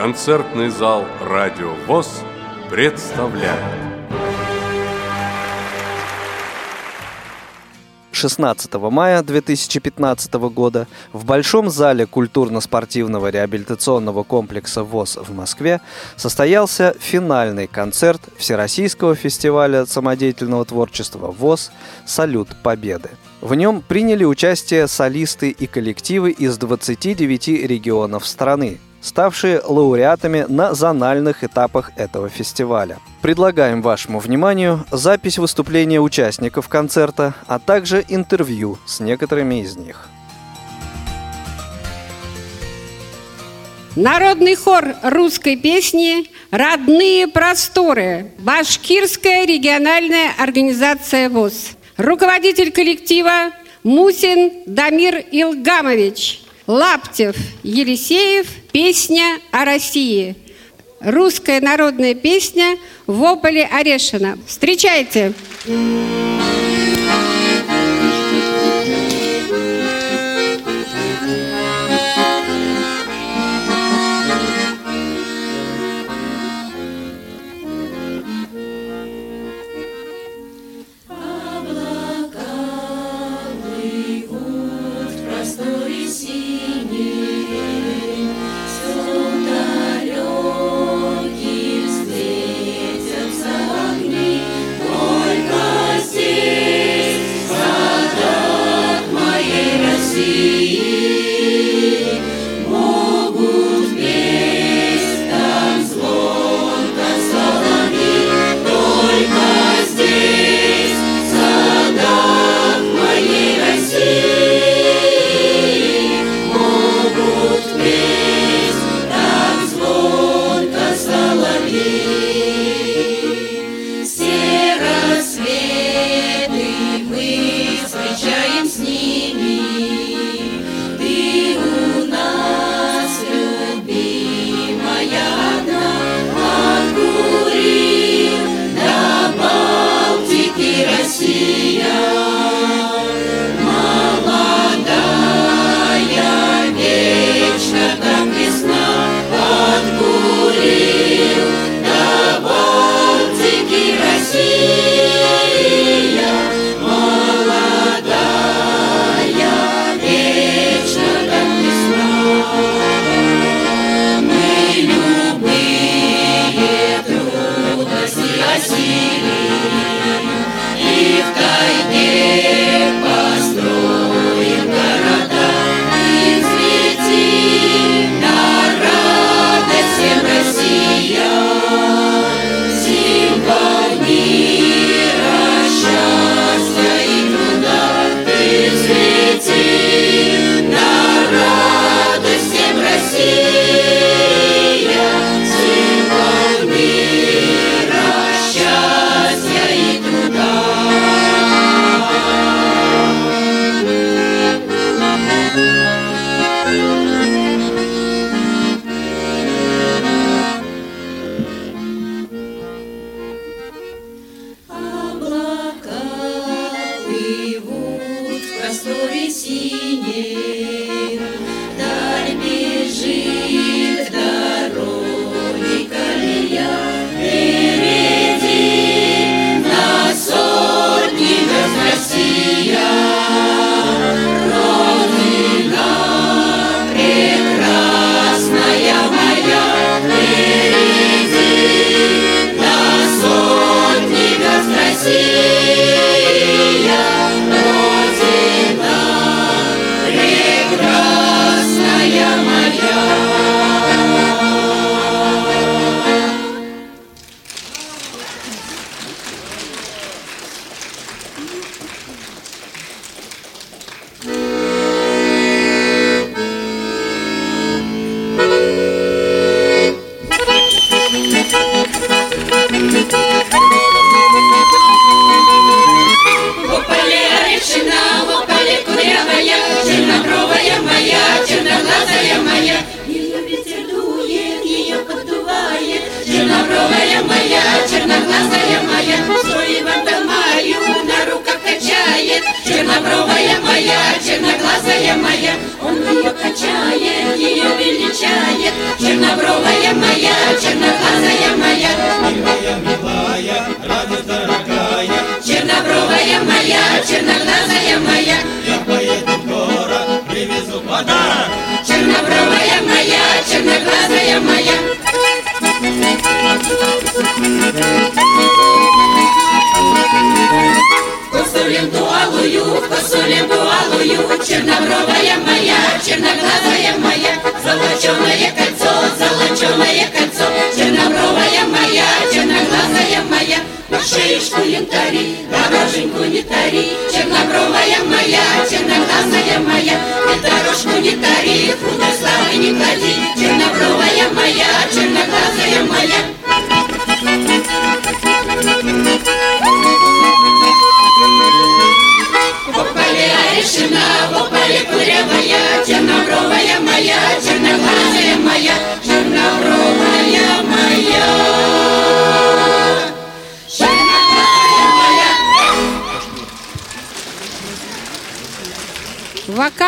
Концертный зал «Радио ВОЗ» представляет 16 мая 2015 года в Большом зале культурно-спортивного реабилитационного комплекса ВОЗ в Москве состоялся финальный концерт Всероссийского фестиваля самодеятельного творчества ВОЗ «Салют Победы». В нем приняли участие солисты и коллективы из 29 регионов страны, ставшие лауреатами на зональных этапах этого фестиваля. Предлагаем вашему вниманию запись выступления участников концерта, а также интервью с некоторыми из них. Народный хор русской песни «Родные просторы». Башкирская региональная организация ВОЗ. Руководитель коллектива Мусин Дамир Илгамович. Лаптев Елисеев «Песня о России». Русская народная песня «Вополе Орешина». Встречайте! Встречайте!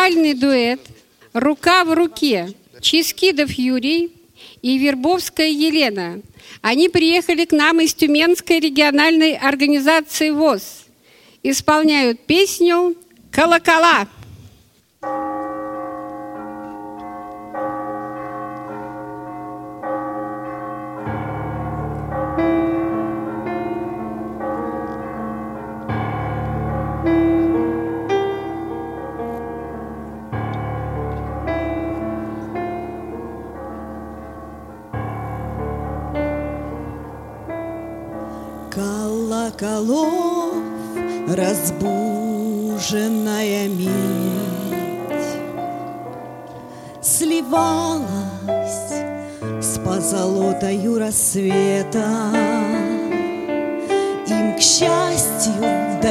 Вокальный дуэт «Рука в руке» Чискидов Юрий и Вербовская Елена. Они приехали к нам из Тюменской региональной организации ВОЗ. Исполняют песню «Колокола». Колоколов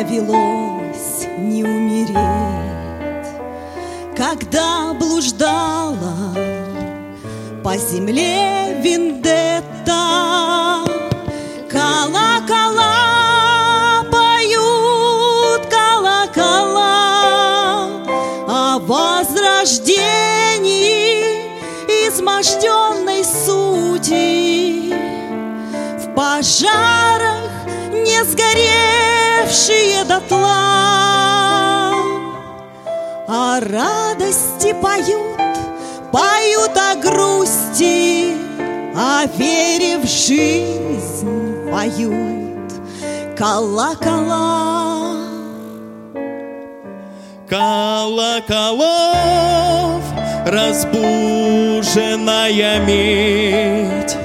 довелось не умереть Когда блуждала по земле Вендетта. Колокола поют колокола О возрождении изможденной сути. В пожарах не сгоревшие дотла О радости поют, поют о грусти О вере в жизнь поют колокола. Колоколов разбуженная медь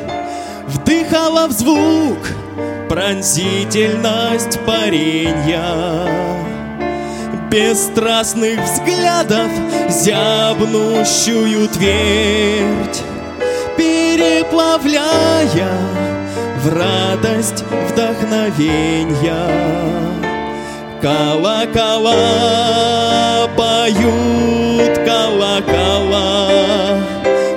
Вдыхала в звук пронзительность паренья. Бесстрастных взглядов зябнущую твердь Переплавляя в радость вдохновенья. Колокола поют колокола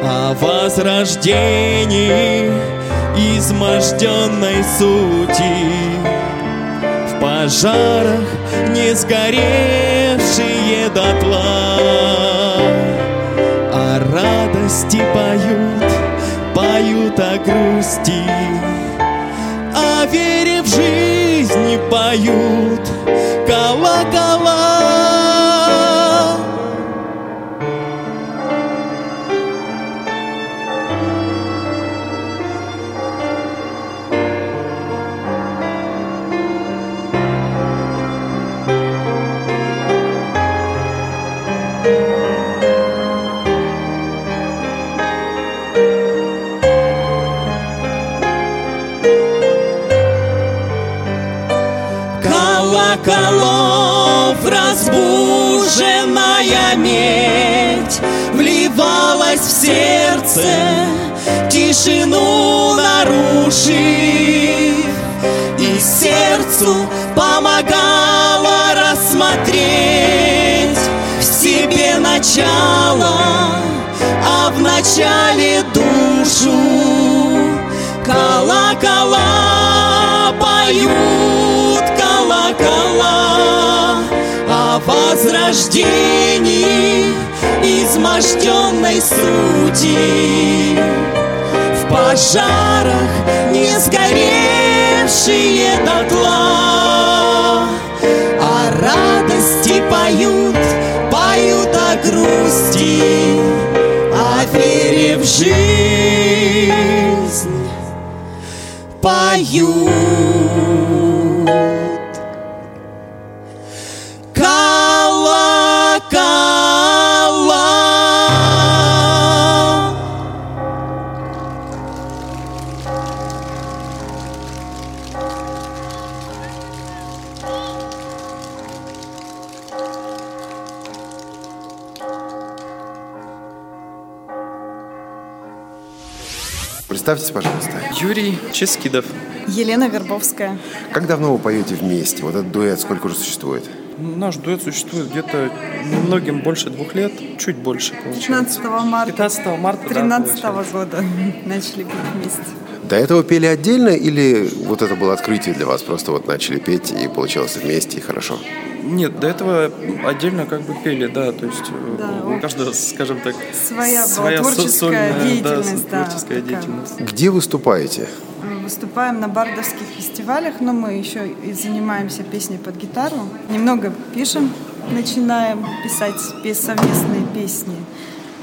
О возрождении изможденной сути. В пожарах не сгоревшие дотла. О радости поют, поют о грусти. О вере в жизнь поют Вливалась в сердце, тишину нарушив И сердцу помогала рассмотреть В себе начало, а в начале душу Колокола возрождении изможденной сути В пожарах не сгоревшие дотла О радости поют, поют о грусти, о вере в жизнь поют. Колокола. Представьтесь, пожалуйста. Юрий Ческидов. Елена Вербовская. Как давно вы поете вместе? Вот этот дуэт сколько уже существует? Наш дуэт существует где-то многим больше двух лет, чуть больше получается. 15 марта 15 марта, да, 13 получается. года начали петь вместе. До этого пели отдельно или вот это было открытие для вас? Просто вот начали петь и получилось вместе и хорошо? Нет, до этого отдельно как бы пели, да, то есть э, Да, у каждого, скажем так, Своя со- творческая сольная, деятельность, да, да, творческая такая. деятельность. Где выступаете? Выступаем на бардовских фестивалях, но мы еще и занимаемся песней под гитару. Немного пишем, начинаем писать совместные песни.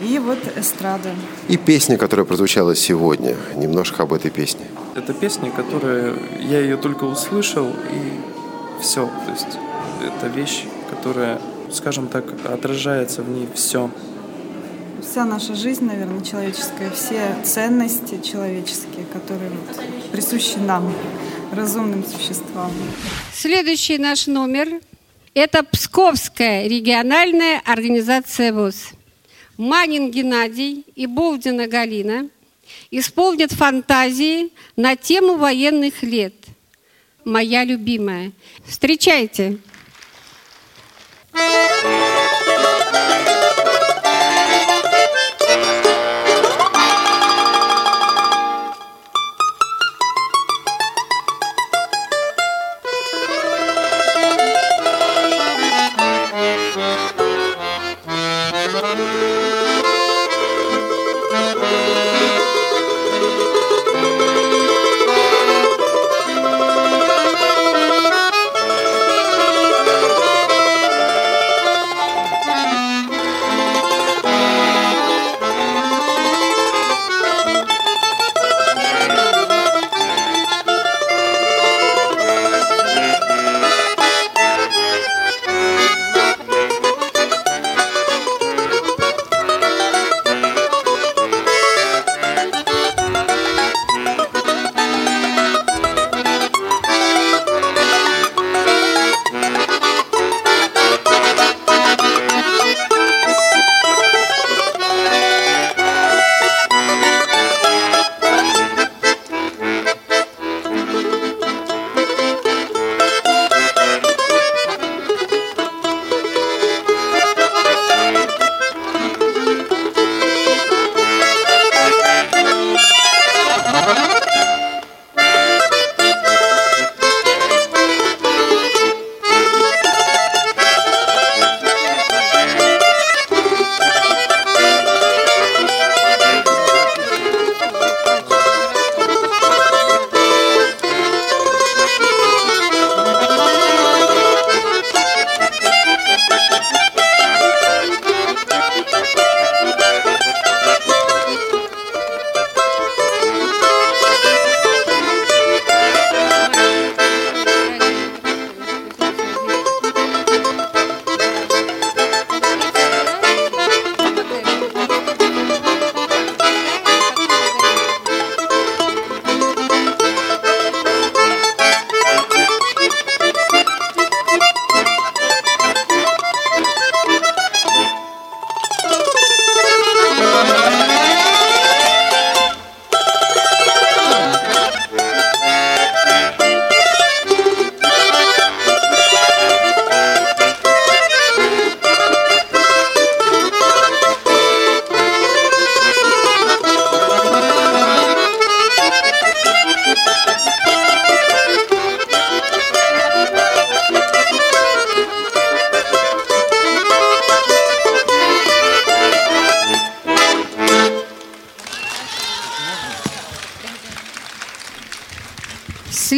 И вот эстрада. И песня, которая прозвучала сегодня. Немножко об этой песне. Это песня, которая я ее только услышал и все, то есть это вещь, которая, скажем так, отражается в ней все. Вся наша жизнь, наверное, человеческая, все ценности человеческие, которые вот присущи нам, разумным существам. Следующий наш номер – это Псковская региональная организация ВОЗ. Манин Геннадий и Болдина Галина исполнят фантазии на тему военных лет. Моя любимая. Встречайте!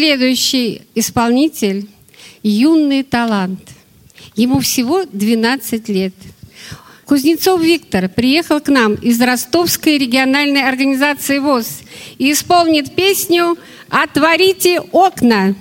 Следующий исполнитель – юный талант. Ему всего 12 лет. Кузнецов Виктор приехал к нам из Ростовской региональной организации ВОЗ и исполнит песню «Отворите окна».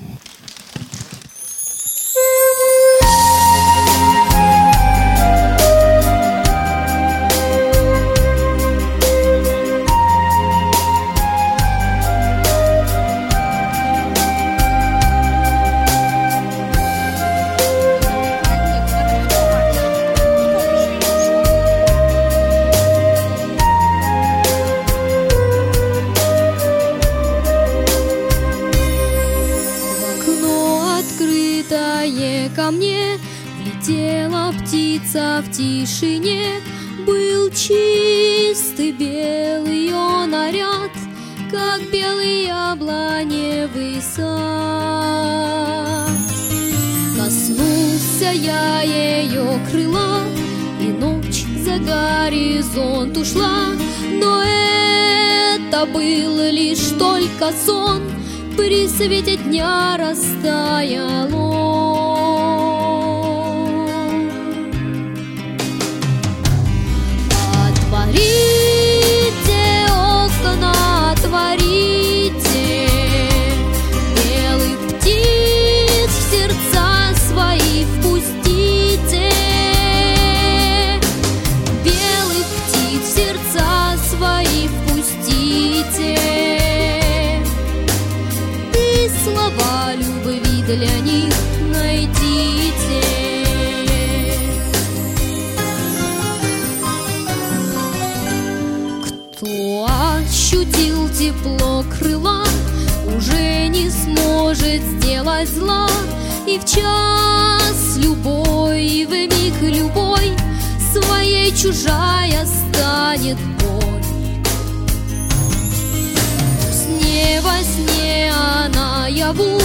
Ушла Но это был лишь только сон. При свете дня растаял он сможет сделать зла. И в час любой, и в миг любой своей чужая станет боль. Пусть не во сне, а наяву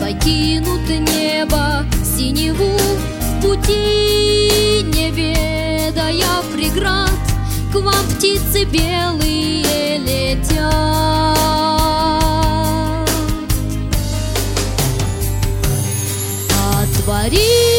покинут небо синеву в пути, не ведая преград, к вам птицы белые летят. Отворите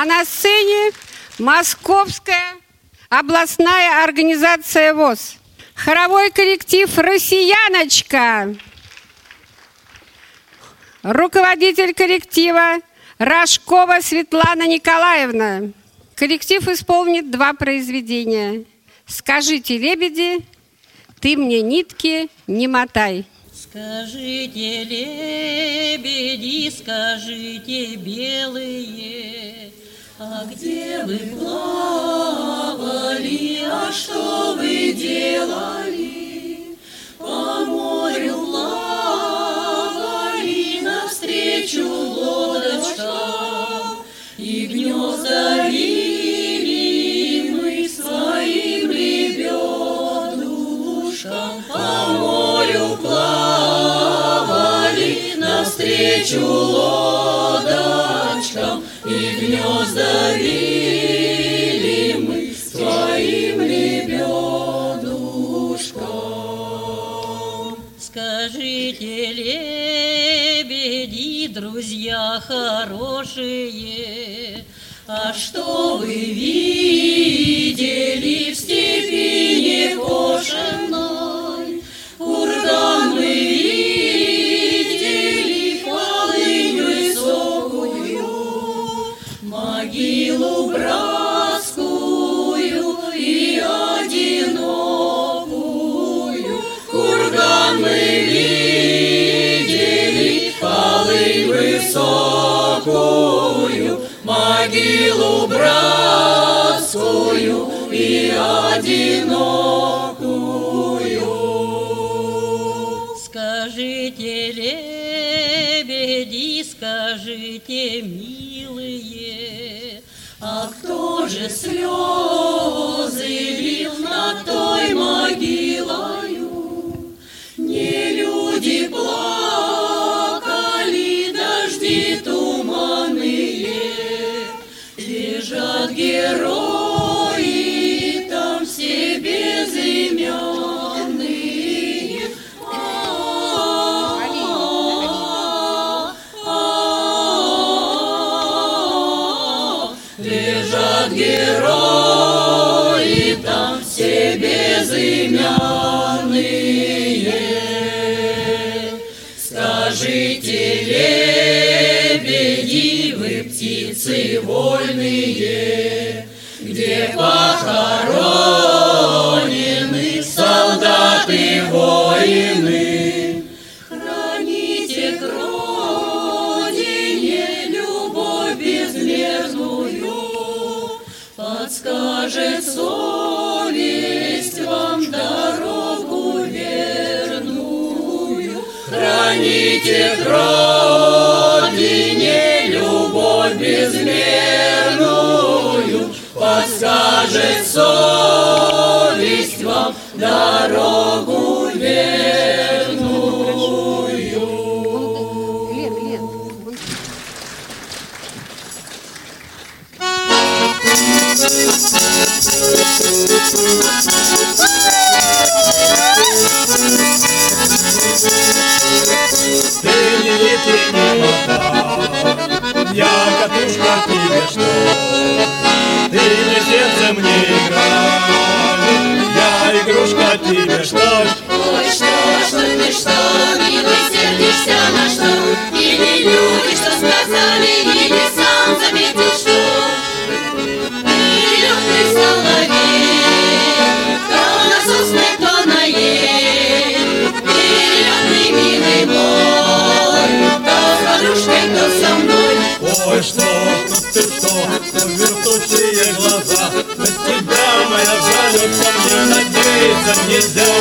А на сцене Московская областная организация ВОЗ. Хоровой коллектив «Россияночка». Руководитель коллектива Рожкова Светлана Николаевна. Коллектив исполнит два произведения. «Скажите, лебеди, ты мне нитки не мотай». Скажите, лебеди, скажите, белые, а где вы плавали, а что вы делали? По морю плавали навстречу лодочкам, и гнезда вили мы своим ребенушкам. По морю плавали навстречу и безымянные. Скажите, лебеди, вы птицы вольные, где похоронены К родине любовь безмерную, подскажет совесть вам дорогу верную. Лен, Лен, вон Ты не лети, не вода, я катушка тебе что? Ты на сердце мне играй, я игрушка тебе что? Ой, что, что ты что, милый, сердишься на что? Что, ты что, что вертучие глаза, на тебя моя жалюся, мне надеяться нельзя.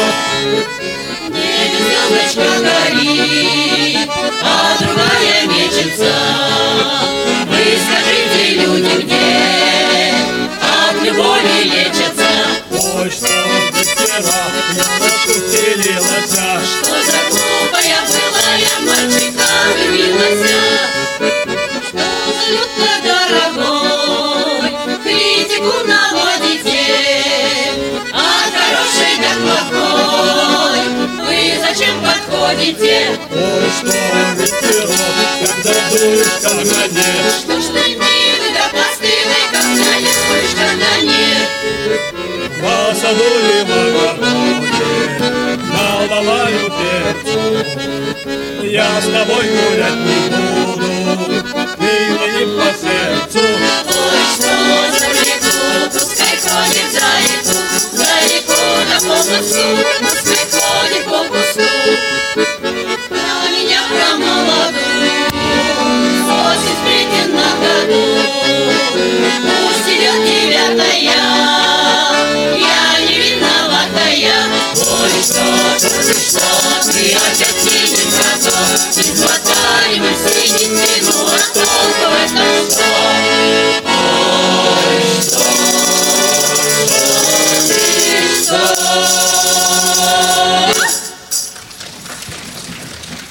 Звездочка горит, а другая мечется. Подходите? Ой, что ветерок, когда дуешь, нет. Что ж ты милый да постылый, когда любишь, когда нет? В саду ли в огороде, наливаю перцу. Я с тобой гулять не буду,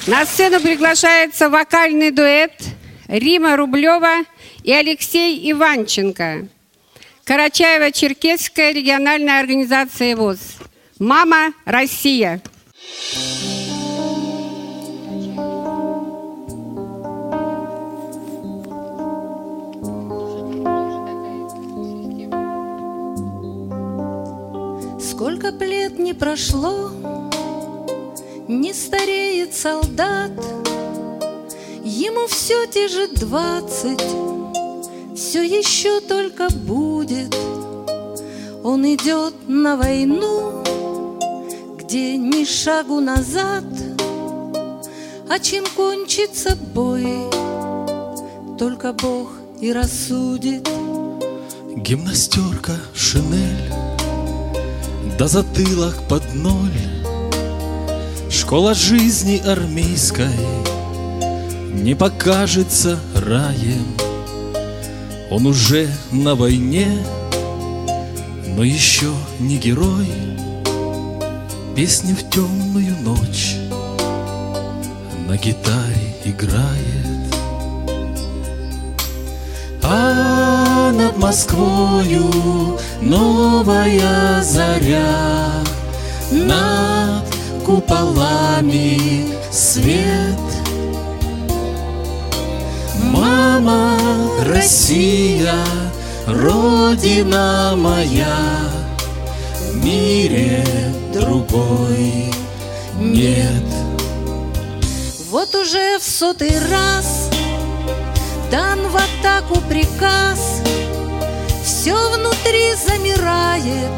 На сцену приглашается вокальный дуэт Рима Рублева и Алексей Иванченко. Карачаево-Черкесская региональная организация ВОЗ. «Мама Россия». Сколько лет не прошло, не стареет солдат, Ему все те же двадцать, все еще только будет. Он идет на войну, где ни шагу назад, А чем кончится бой, только Бог и рассудит. Гимнастерка, шинель, да затылок под ноль. Школа жизни армейской не покажется раем. Он уже на войне, но еще не герой. Песни в темную ночь на гитаре играет. А над Москвою новая заря, над куполами свет. Мама, Россия, Родина моя, В мире другой нет. Вот уже в сотый раз дан в атаку приказ, Все внутри замирает,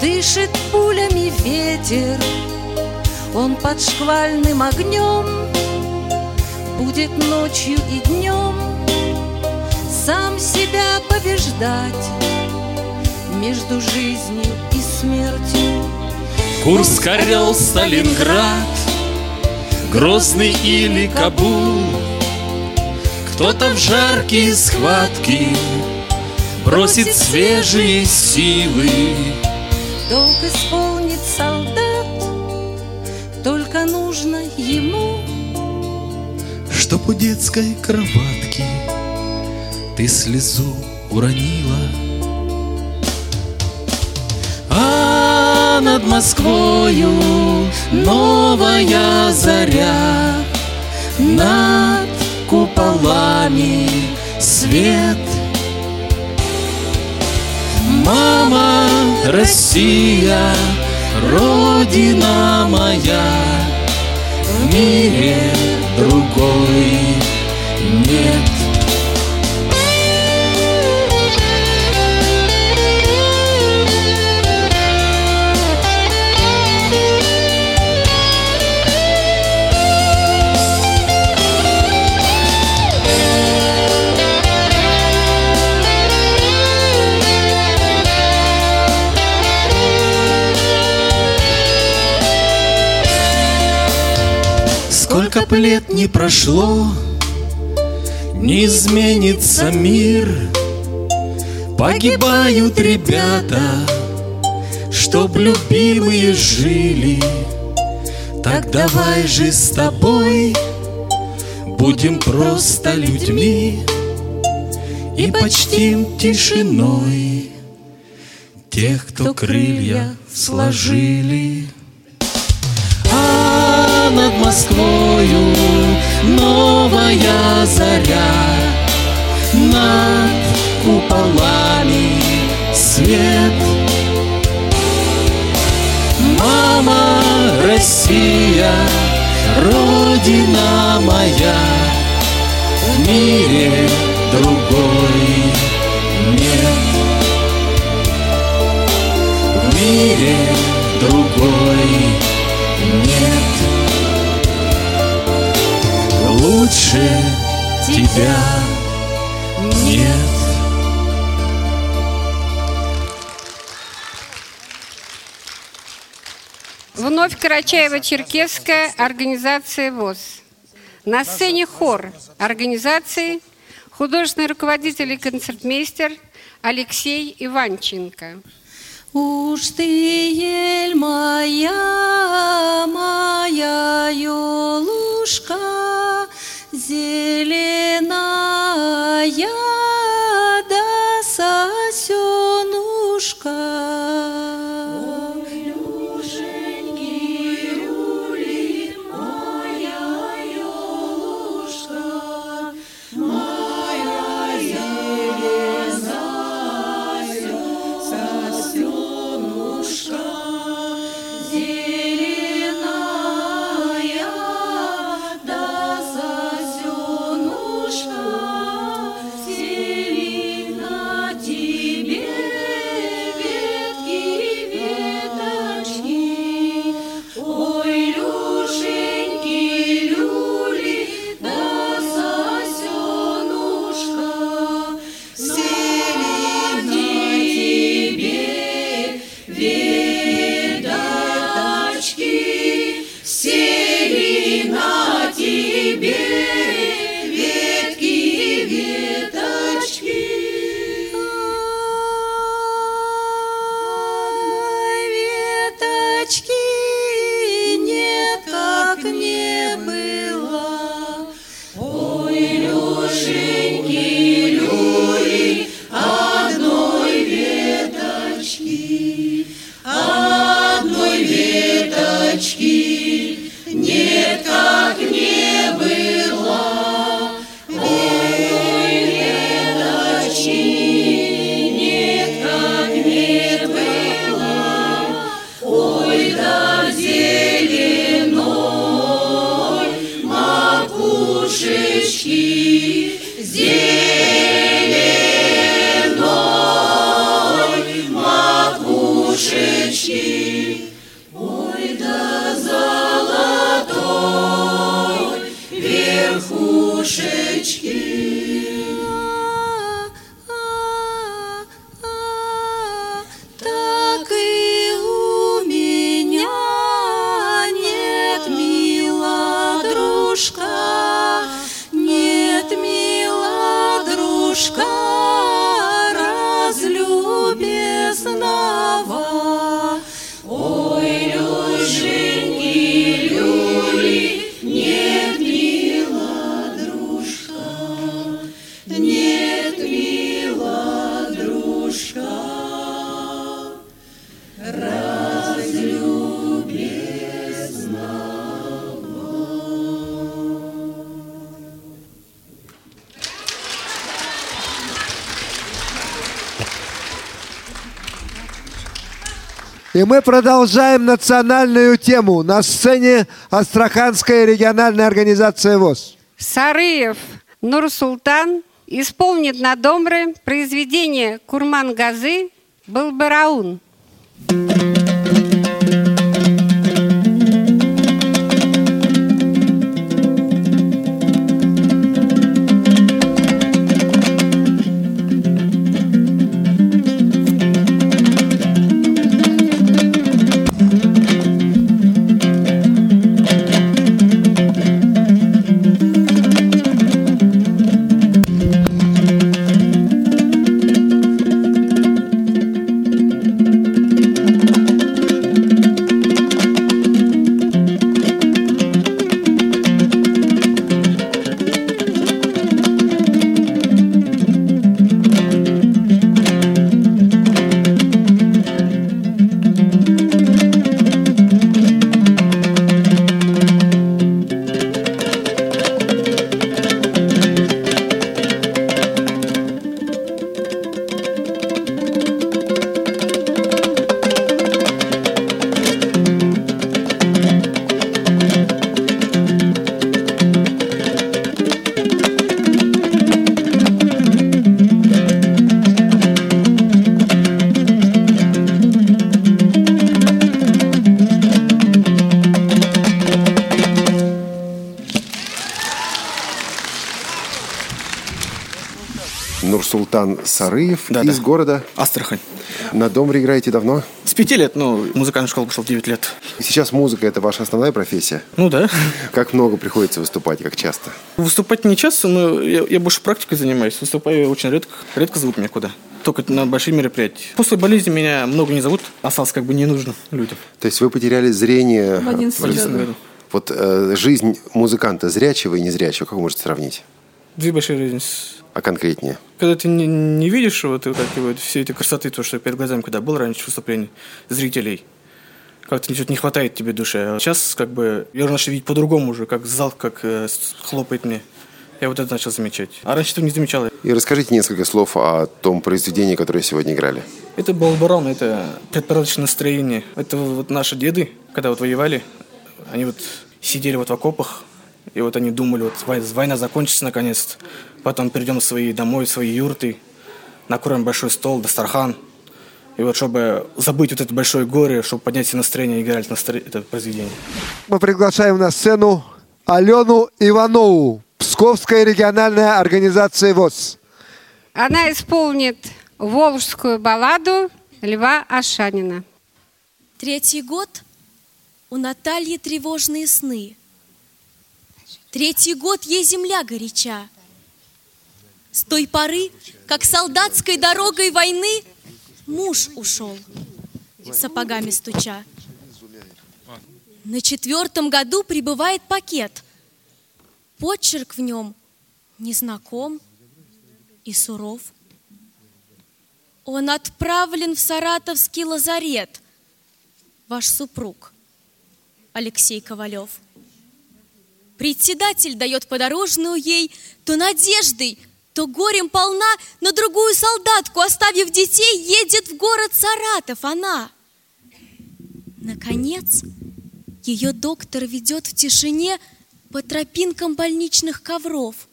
дышит пулями ветер, Он под шквальным огнем будет ночью и днем Сам себя побеждать между жизнью и смертью. Курск, Орел, Сталинград, Грозный или Кабул, Кто-то в жаркие схватки Бросит свежие силы. Долг исполнит солдат, только нужно ему Чтоб у детской кроватки Ты слезу уронила. Над Москвою новая заря, Над куполами свет. Мама, Россия, Родина моя, В мире другой нет. Б лет не прошло, не изменится мир. Погибают ребята, чтоб любимые жили. Так давай же с тобой будем просто людьми и почтим тишиной тех, кто крылья сложили. Москвою новая заря, над куполами свет. Мама, Россия, Родина моя, в мире другой нет. В мире Лучше тебя нет. Вновь Карачаево-Черкесская организация ВОЗ. На сцене хор организации художественный руководитель и концертмейстер Алексей Иванченко. Уж ты, ель моя, моя елушка. Зеленая да сосенушка, И мы продолжаем национальную тему. На сцене Астраханская региональная организация ВОЗ. Сарыев Нурсултан исполнит на домре произведение Курман-Газы «Балбараун». Нурсултан Сарыев Да, из да. города. Астрахань. На домре играете давно? С пяти лет, ну, в музыкальную школу пошел 9 лет. Сейчас музыка – это ваша основная профессия? Ну да. Как много приходится выступать, как часто? Выступать не часто, но я, я больше практикой занимаюсь. Выступаю очень редко. Редко зовут меня куда. Только на большие мероприятия. После болезни меня много не зовут. Осталось как бы не нужно людям. То есть вы потеряли зрение? В 11 в лет, лице. да. Вот э, жизнь музыканта зрячего и незрячего, как вы можете сравнить? Две большие разницы. А конкретнее? Когда ты не, не видишь вот, вот, такие вот все эти красоты, то, что перед глазами, когда был раньше выступление зрителей, как-то не хватает тебе души. А сейчас как бы я уже начал видеть по-другому уже, как зал, как э, хлопает мне. Я вот это начал замечать. А раньше этого не замечал. И расскажите несколько слов о том произведении, которое сегодня играли. Это Балбарон, это предпорядочное настроение. Это вот наши деды, когда вот воевали, они вот сидели вот в окопах, и вот они думали, вот вой- война закончится наконец-то. Потом перейдем в свои домой, в свои юрты, накроем большой стол, дастархан. И вот чтобы забыть вот это большое горе, чтобы поднять себе настроение, играли настро... это произведение. Мы приглашаем на сцену Алену Иванову, Псковская региональная организация ВОЗ. Она исполнит волжскую балладу Льва Ашанина. Третий год у Натальи тревожные сны. Третий год ей земля горяча. С той поры, как солдатской дорогой войны муж ушел, сапогами стуча. На четвертом году прибывает пакет. Почерк в нем незнаком и суров. Он отправлен в саратовский лазарет. Ваш супруг Алексей Ковалев. Председатель дает подорожную ей то надеждой, то горем полна, на другую солдатку, оставив детей, едет в город Саратов она. Наконец, ее доктор ведет в тишине по тропинкам больничных ковров.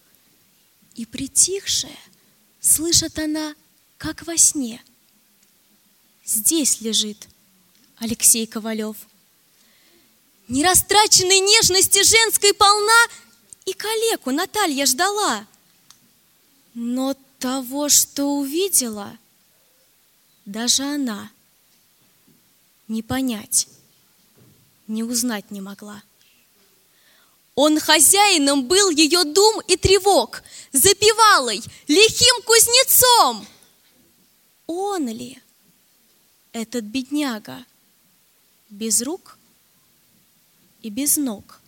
И притихшая, слышит она, как во сне. Здесь лежит Алексей Ковалев. Нерастраченной нежности женской полна, и калеку Наталья ждала. Но того, что увидела, даже она не понять, не узнать не могла. Он хозяином был ее дум и тревог, запевалой, лихим кузнецом. Он ли этот бедняга без рук и без ног,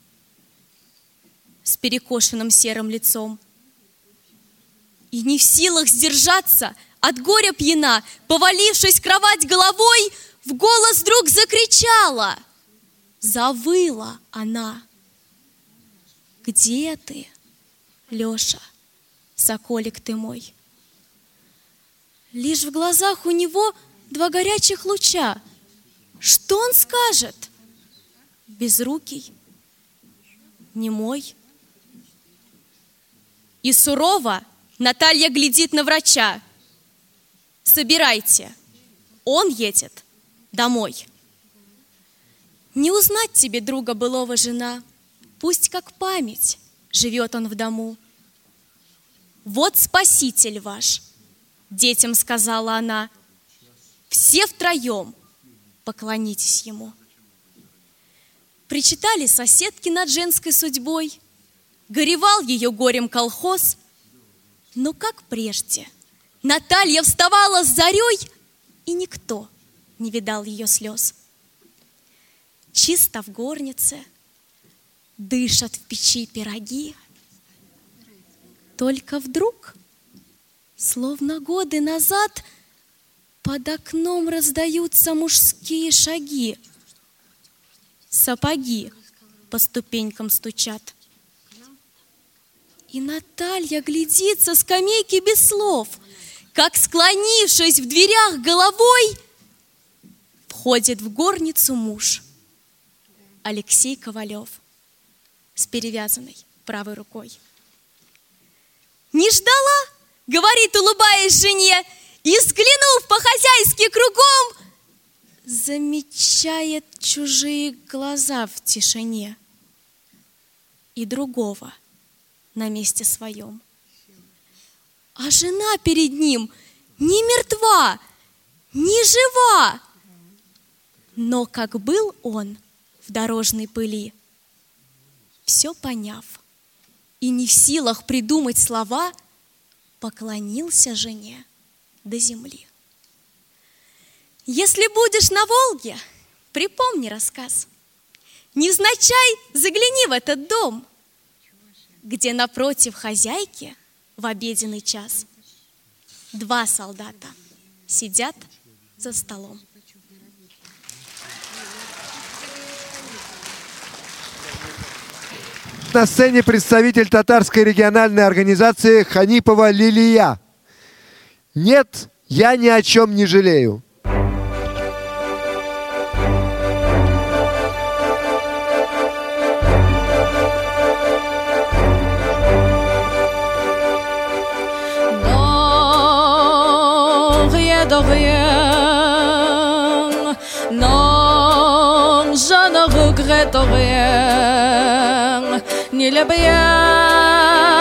с перекошенным серым лицом? И не в силах сдержаться, от горя пьяна, повалившись кровать головой, в голос вдруг закричала. Завыла она. Где ты, Леша, соколик ты мой? Лишь в глазах у него два горячих луча. Что он скажет? Безрукий, немой. И сурово Наталья глядит на врача. Собирайте, он едет домой. Не узнать тебе друга былого жена, Пусть как память живет он в дому. Вот спаситель ваш, детям сказала она, все втроем поклонитесь ему. Причитали соседки над женской судьбой, горевал ее горем колхоз, но как прежде, Наталья вставала с зарей, и никто не видал ее слез. Чисто в горнице, дышат в печи пироги. Только вдруг, словно годы назад, под окном раздаются мужские шаги. Сапоги по ступенькам стучат. И Наталья глядит со скамейки без слов, как, склонившись в дверях головой, входит в горницу муж Алексей Ковалев с перевязанной правой рукой. Не ждала, говорит, улыбаясь жене, и, взглянув по-хозяйски кругом, замечает чужие глаза в тишине и другого на месте своем. А жена перед ним не мертва, не жива, но как был он в дорожной пыли, все поняв и не в силах придумать слова, поклонился жене до земли. Если будешь на Волге, припомни рассказ. Невзначай загляни в этот дом, где напротив хозяйки в обеденный час два солдата сидят за столом. На сцене представитель татарской региональной организации Ханипова Лилия. Нет, я ни о чем не жалею. Ni le bien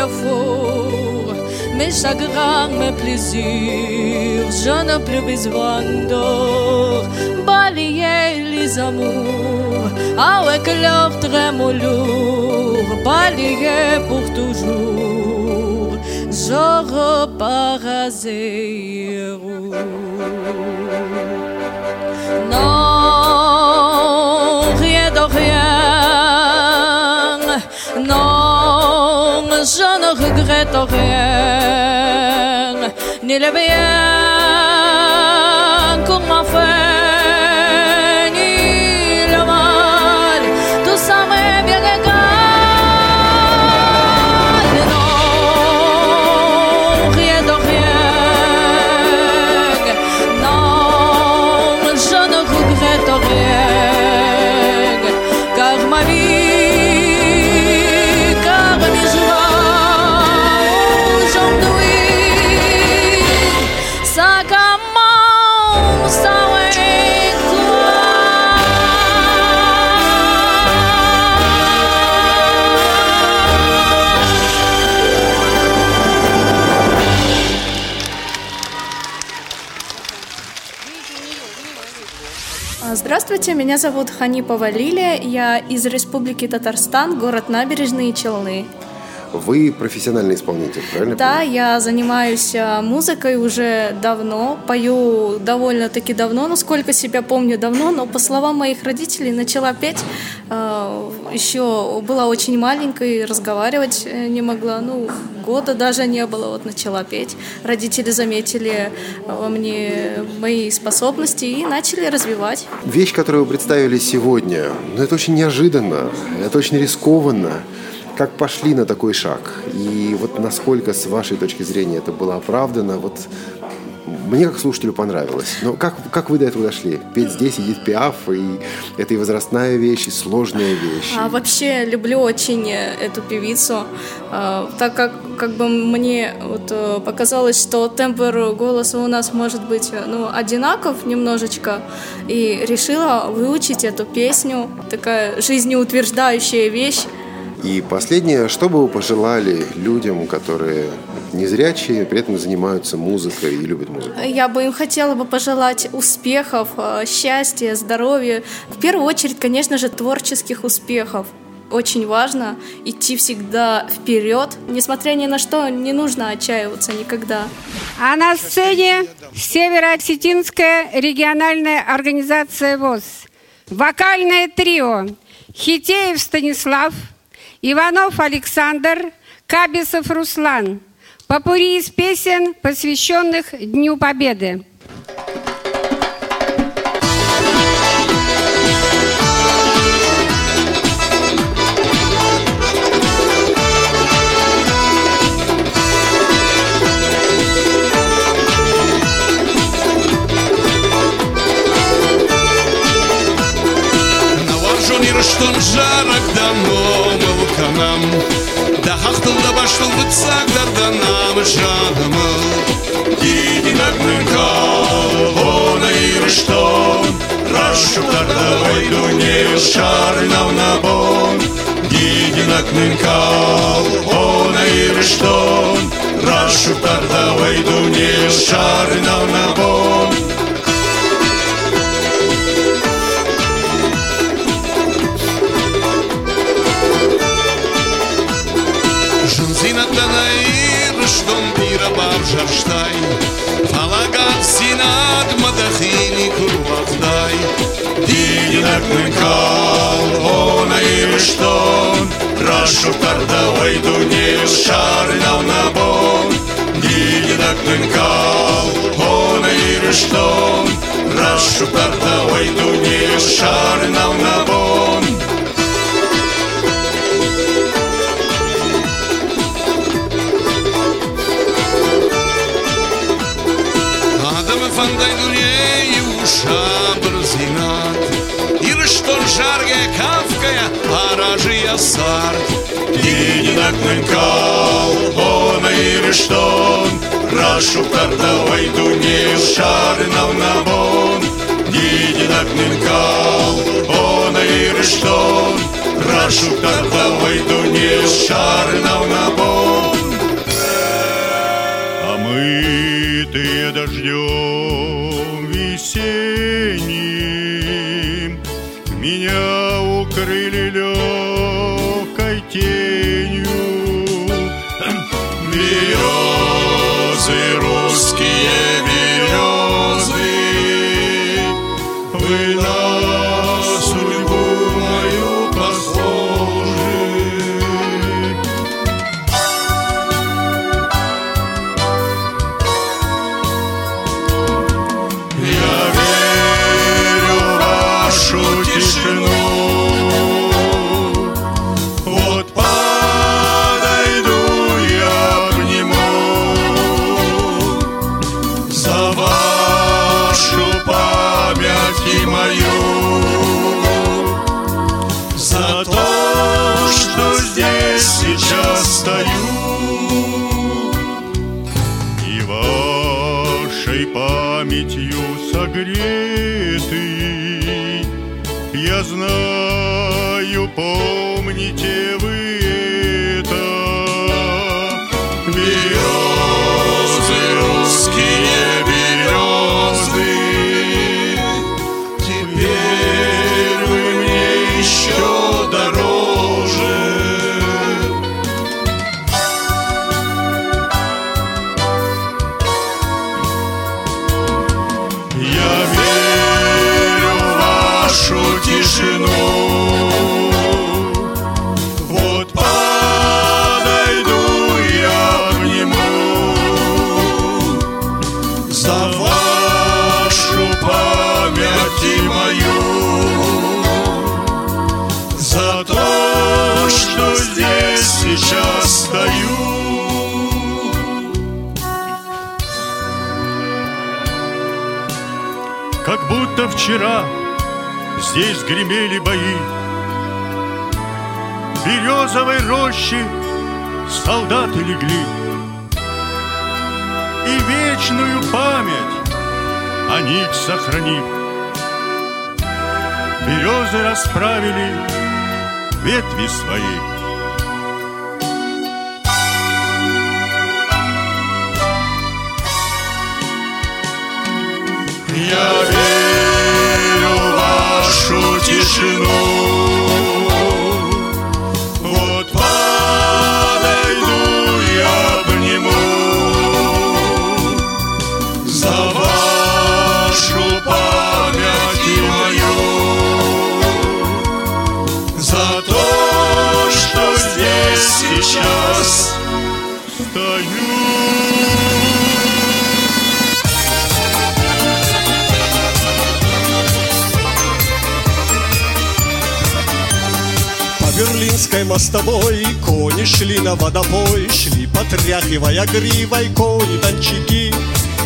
faut. Mes chagrins, mes plaisirs, je n'ai plus besoin d'or. Balayer les amours avec leur tremolo lourd, balayer pour toujours. Je repars à zéro. Non, rien de rien je ne regrette rien, ni le bien. Здравствуйте, меня зовут Ханипова Лилия, я из Республики Татарстан, город Набережные Челны. Вы профессиональный исполнитель, правильно? Да, я занимаюсь а, музыкой уже давно, пою довольно-таки давно, ну сколько себя помню давно, но по словам моих родителей начала петь а, еще была очень маленькой, разговаривать э, не могла, ну года даже не было, вот начала петь. Родители заметили во мне мои способности и начали развивать. Вещь, которую вы представили сегодня, ну это очень неожиданно, это очень рискованно. Как пошли на такой шаг? И вот насколько, с вашей точки зрения, это было оправдано? Вот мне как слушателю понравилось. Но как, как вы до этого дошли? Петь здесь, Эдит Пиаф, и это и возрастная вещь, и сложная вещь. А, вообще люблю очень э, эту певицу, а, так как как бы мне вот э, показалось, что тембр голоса у нас может быть э, ну одинаков немножечко, и решила выучить эту песню, такая жизнеутверждающая вещь. И последнее, что бы вы пожелали людям, которые незрячие, при этом занимаются музыкой и любят музыку? Я бы им хотела бы пожелать успехов, э, счастья, здоровья. В первую очередь, конечно же, творческих успехов. Очень важно идти всегда вперед. Несмотря ни на что, не нужно отчаиваться никогда. А на сцене Северо-Осетинская региональная организация ВОЗ. Вокальное трио Хитеев Станислав, Иванов Александр, Кабисов Руслан. Попури из песен, посвященных Дню Победы. bıçak da danam şanımı Gidin aklınka ona yırıştım Raşukarda vaydu ne şarnav na bon Gidin aklınka ona yırıştım Raşukarda vaydu ne şarnav na bon ирыштон бира бавжарштай Фалагат синат мадахини курвахтай. Дидинакнын кал она ирыштон Рашуктарда вайдуне шарнав на бон. Дидинакнын кал она ирыштон Рашуктарда вайдуне шарнав на бон паражия сарт Дининакнын кал она ирыштон Рашу кардавай дуне шарнав на бон. Дининакнын кал она ирыштон Рашу кардавай дуне шарнав на бон. А мытые дождем весенним Меня будто вчера здесь гремели бои. В березовой роще солдаты легли. И вечную память о них сохранив Березы расправили ветви свои. Я верю тишину. Вот подойду я обниму за вашу память и мою, за то, что здесь сейчас По Берлинской мостовой кони шли на водопой, Шли потряхивая гривой кони-дончики.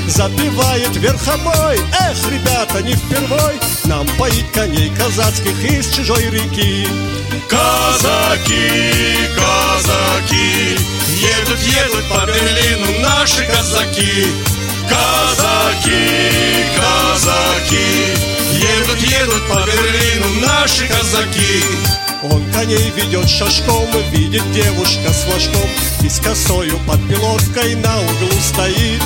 Запевает верховой, эх, ребята, не впервой Нам поить коней казацких из чужой реки. Казаки, казаки, едут, едут по Берлину наши казаки. Казаки, казаки, едут, едут по Берлину наши казаки. Он коней ведет шашком, видит девушка с флажком И с косою под пилоткой на углу стоит.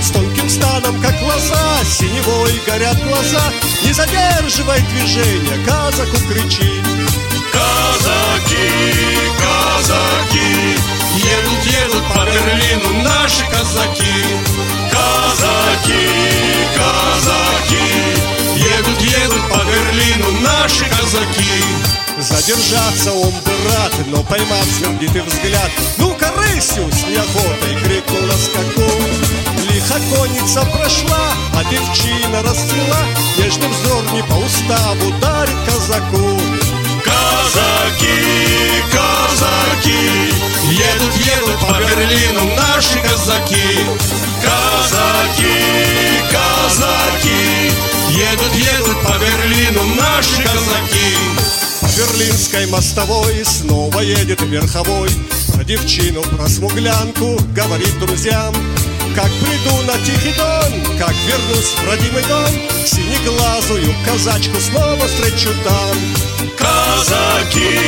С тонким станом, как лоза, синевой горят глаза. Не задерживай движения, казаку кричит Казаки, казаки, едут, едут по Берлину наши казаки. Казаки, казаки, едут, по Берлину наши казаки. Задержаться он бы рад, но поймав сердитый взгляд Ну-ка, рысью с неохотой крикнул на скаку Лихо конница прошла, а девчина расцвела Нежный взор не по уставу дарит казаку Казаки, казаки, едут, едут по Берлину наши казаки. Казаки, казаки, едут, едут по Берлину наши казаки. Берлинской мостовой снова едет верховой Про девчину, про смуглянку говорит друзьям Как приду на Тихий Дон, как вернусь в родимый дом Синеглазую казачку снова встречу там Казаки,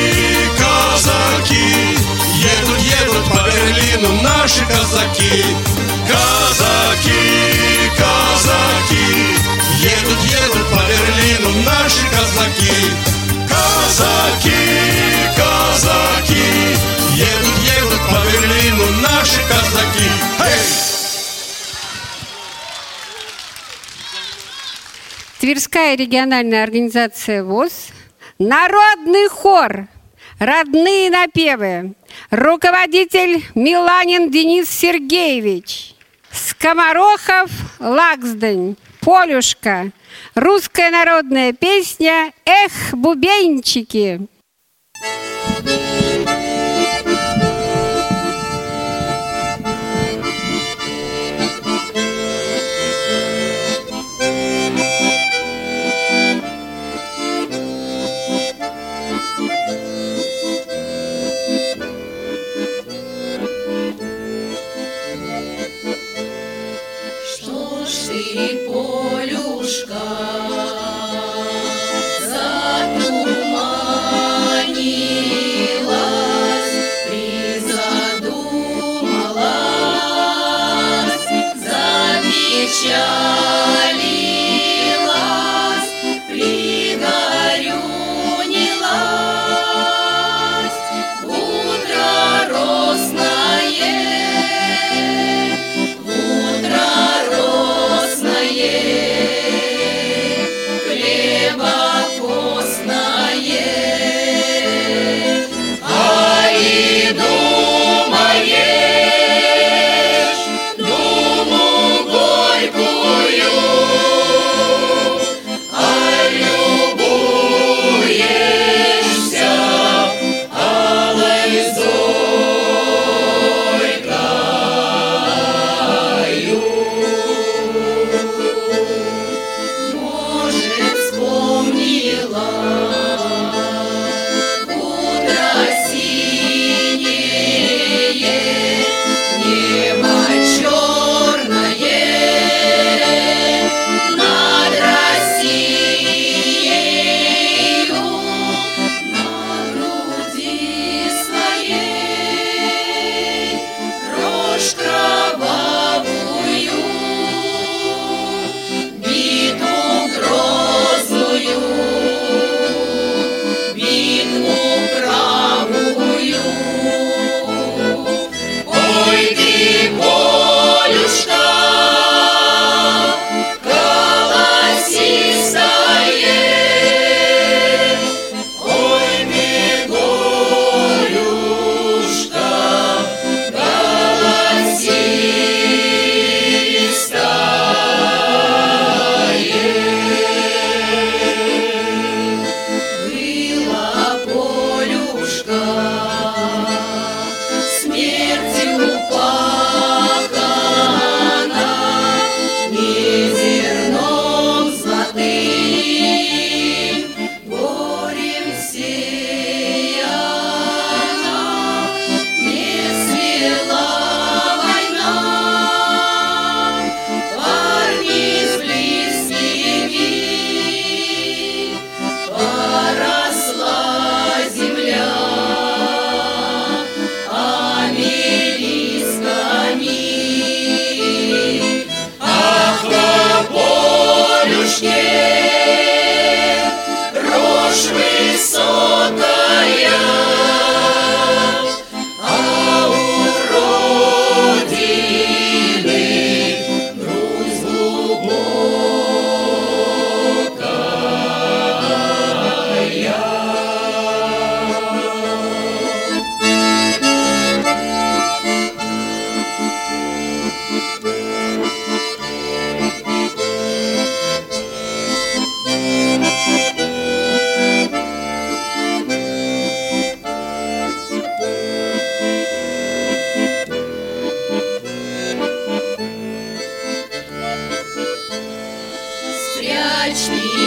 казаки, едут, едут по Берлину наши казаки. Казаки, казаки, едут, едут по Берлину наши казаки. Казаки, казаки, едут, едут по Берлину наши казаки. Эй! Тверская региональная организация ВОЗ, Народный хор, родные напевы, руководитель Миланин Денис Сергеевич, Скоморохов Лаксдань, Полюшка, русская народная песня «Эх, бубенчики».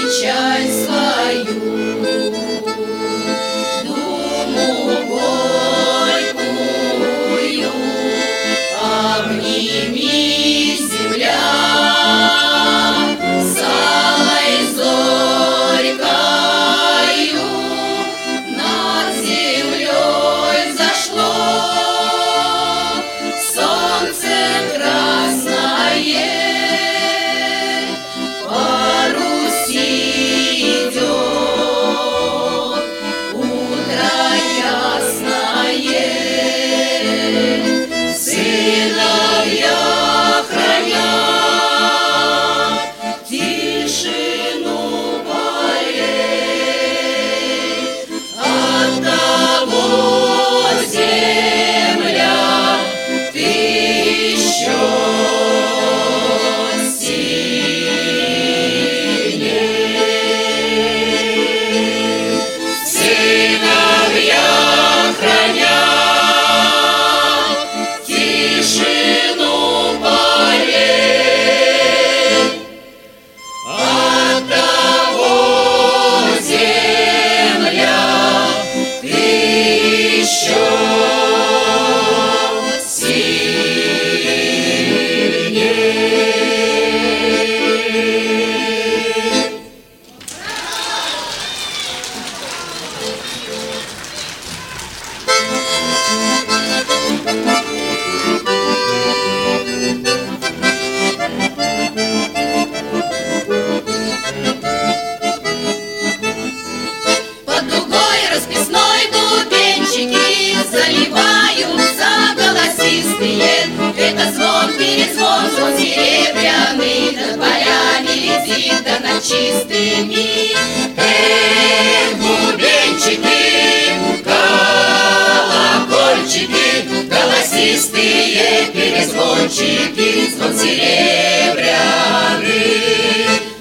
rejoice. Чистыми. Эх, бубенчики, колокольчики, голосистые перезвончики, звон серебряный.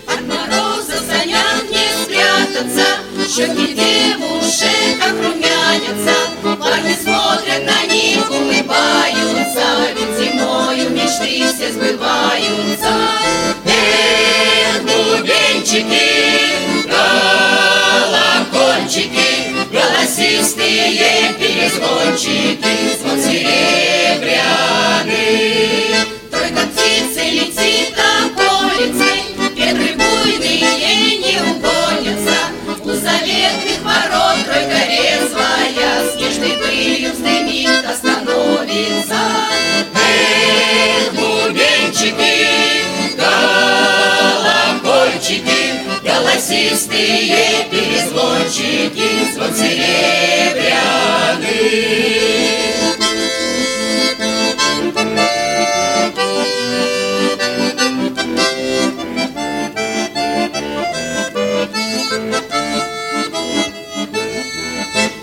От мороза саням не спрятаться, щеки девушек румянятся, парни смотрят на них, улыбаются, ведь зимою мечты все сбываются. Эх, бубенчики, колокольчики, голосистые перезвончики, звон серебряный. Тройка птицы летит околицей, ветры буйные не угонятся. У заветных ворот тройка резвая, снежной пылью вздымит, остановится. Эх, бубенчики, колокольчики, голосистые перезвончики, звон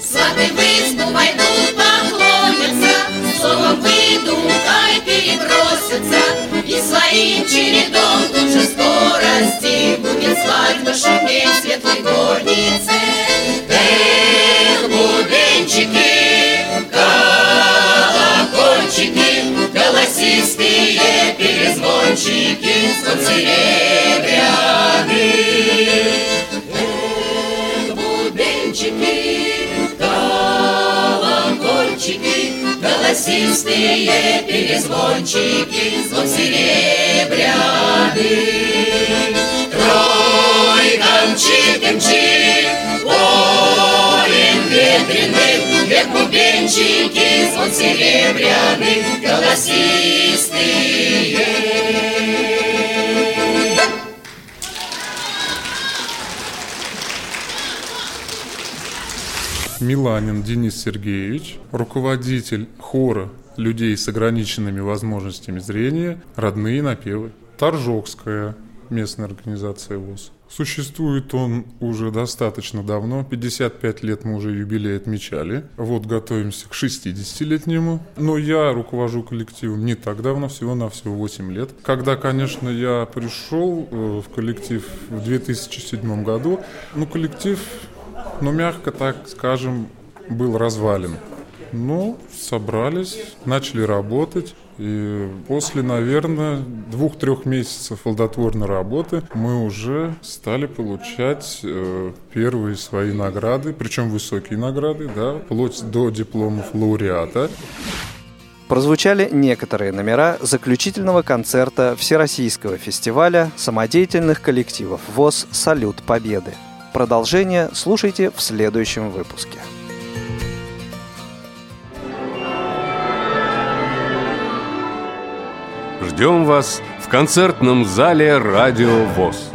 Сваты в избу войдут, поклонятся, Словом перебросятся, И своим чередом тут же скорости Будет свадьба шуметь светлой горнице. Эх, бубенчики, колокольчики, Голосистые перезвончики, Звон серебряный. Голосистые перезвончики, звон серебряный. Тройка мчит мчит, полем ветреным, вверх бубенчики, звон серебряный, голосистые. Миланин Денис Сергеевич, руководитель хора людей с ограниченными возможностями зрения «Родные напевы». Торжокская местная организация ВОЗ. Существует он уже достаточно давно, 55 лет мы уже юбилей отмечали. Вот готовимся к 60-летнему. Но я руковожу коллективом не так давно, всего-навсего 8 лет. Когда, конечно, я пришел э, в коллектив в 2007 году, ну, коллектив, ну, мягко так скажем, был развален. Ну, собрались, начали работать. И после, наверное, двух-трех месяцев плодотворной работы мы уже стали получать э, первые свои награды, причем высокие награды, да, вплоть до дипломов лауреата. Прозвучали некоторые номера заключительного концерта Всероссийского фестиваля самодеятельных коллективов ВОЗ «Салют Победы». Продолжение слушайте в следующем выпуске. Ждем вас в концертном зале «Радио ВОЗ».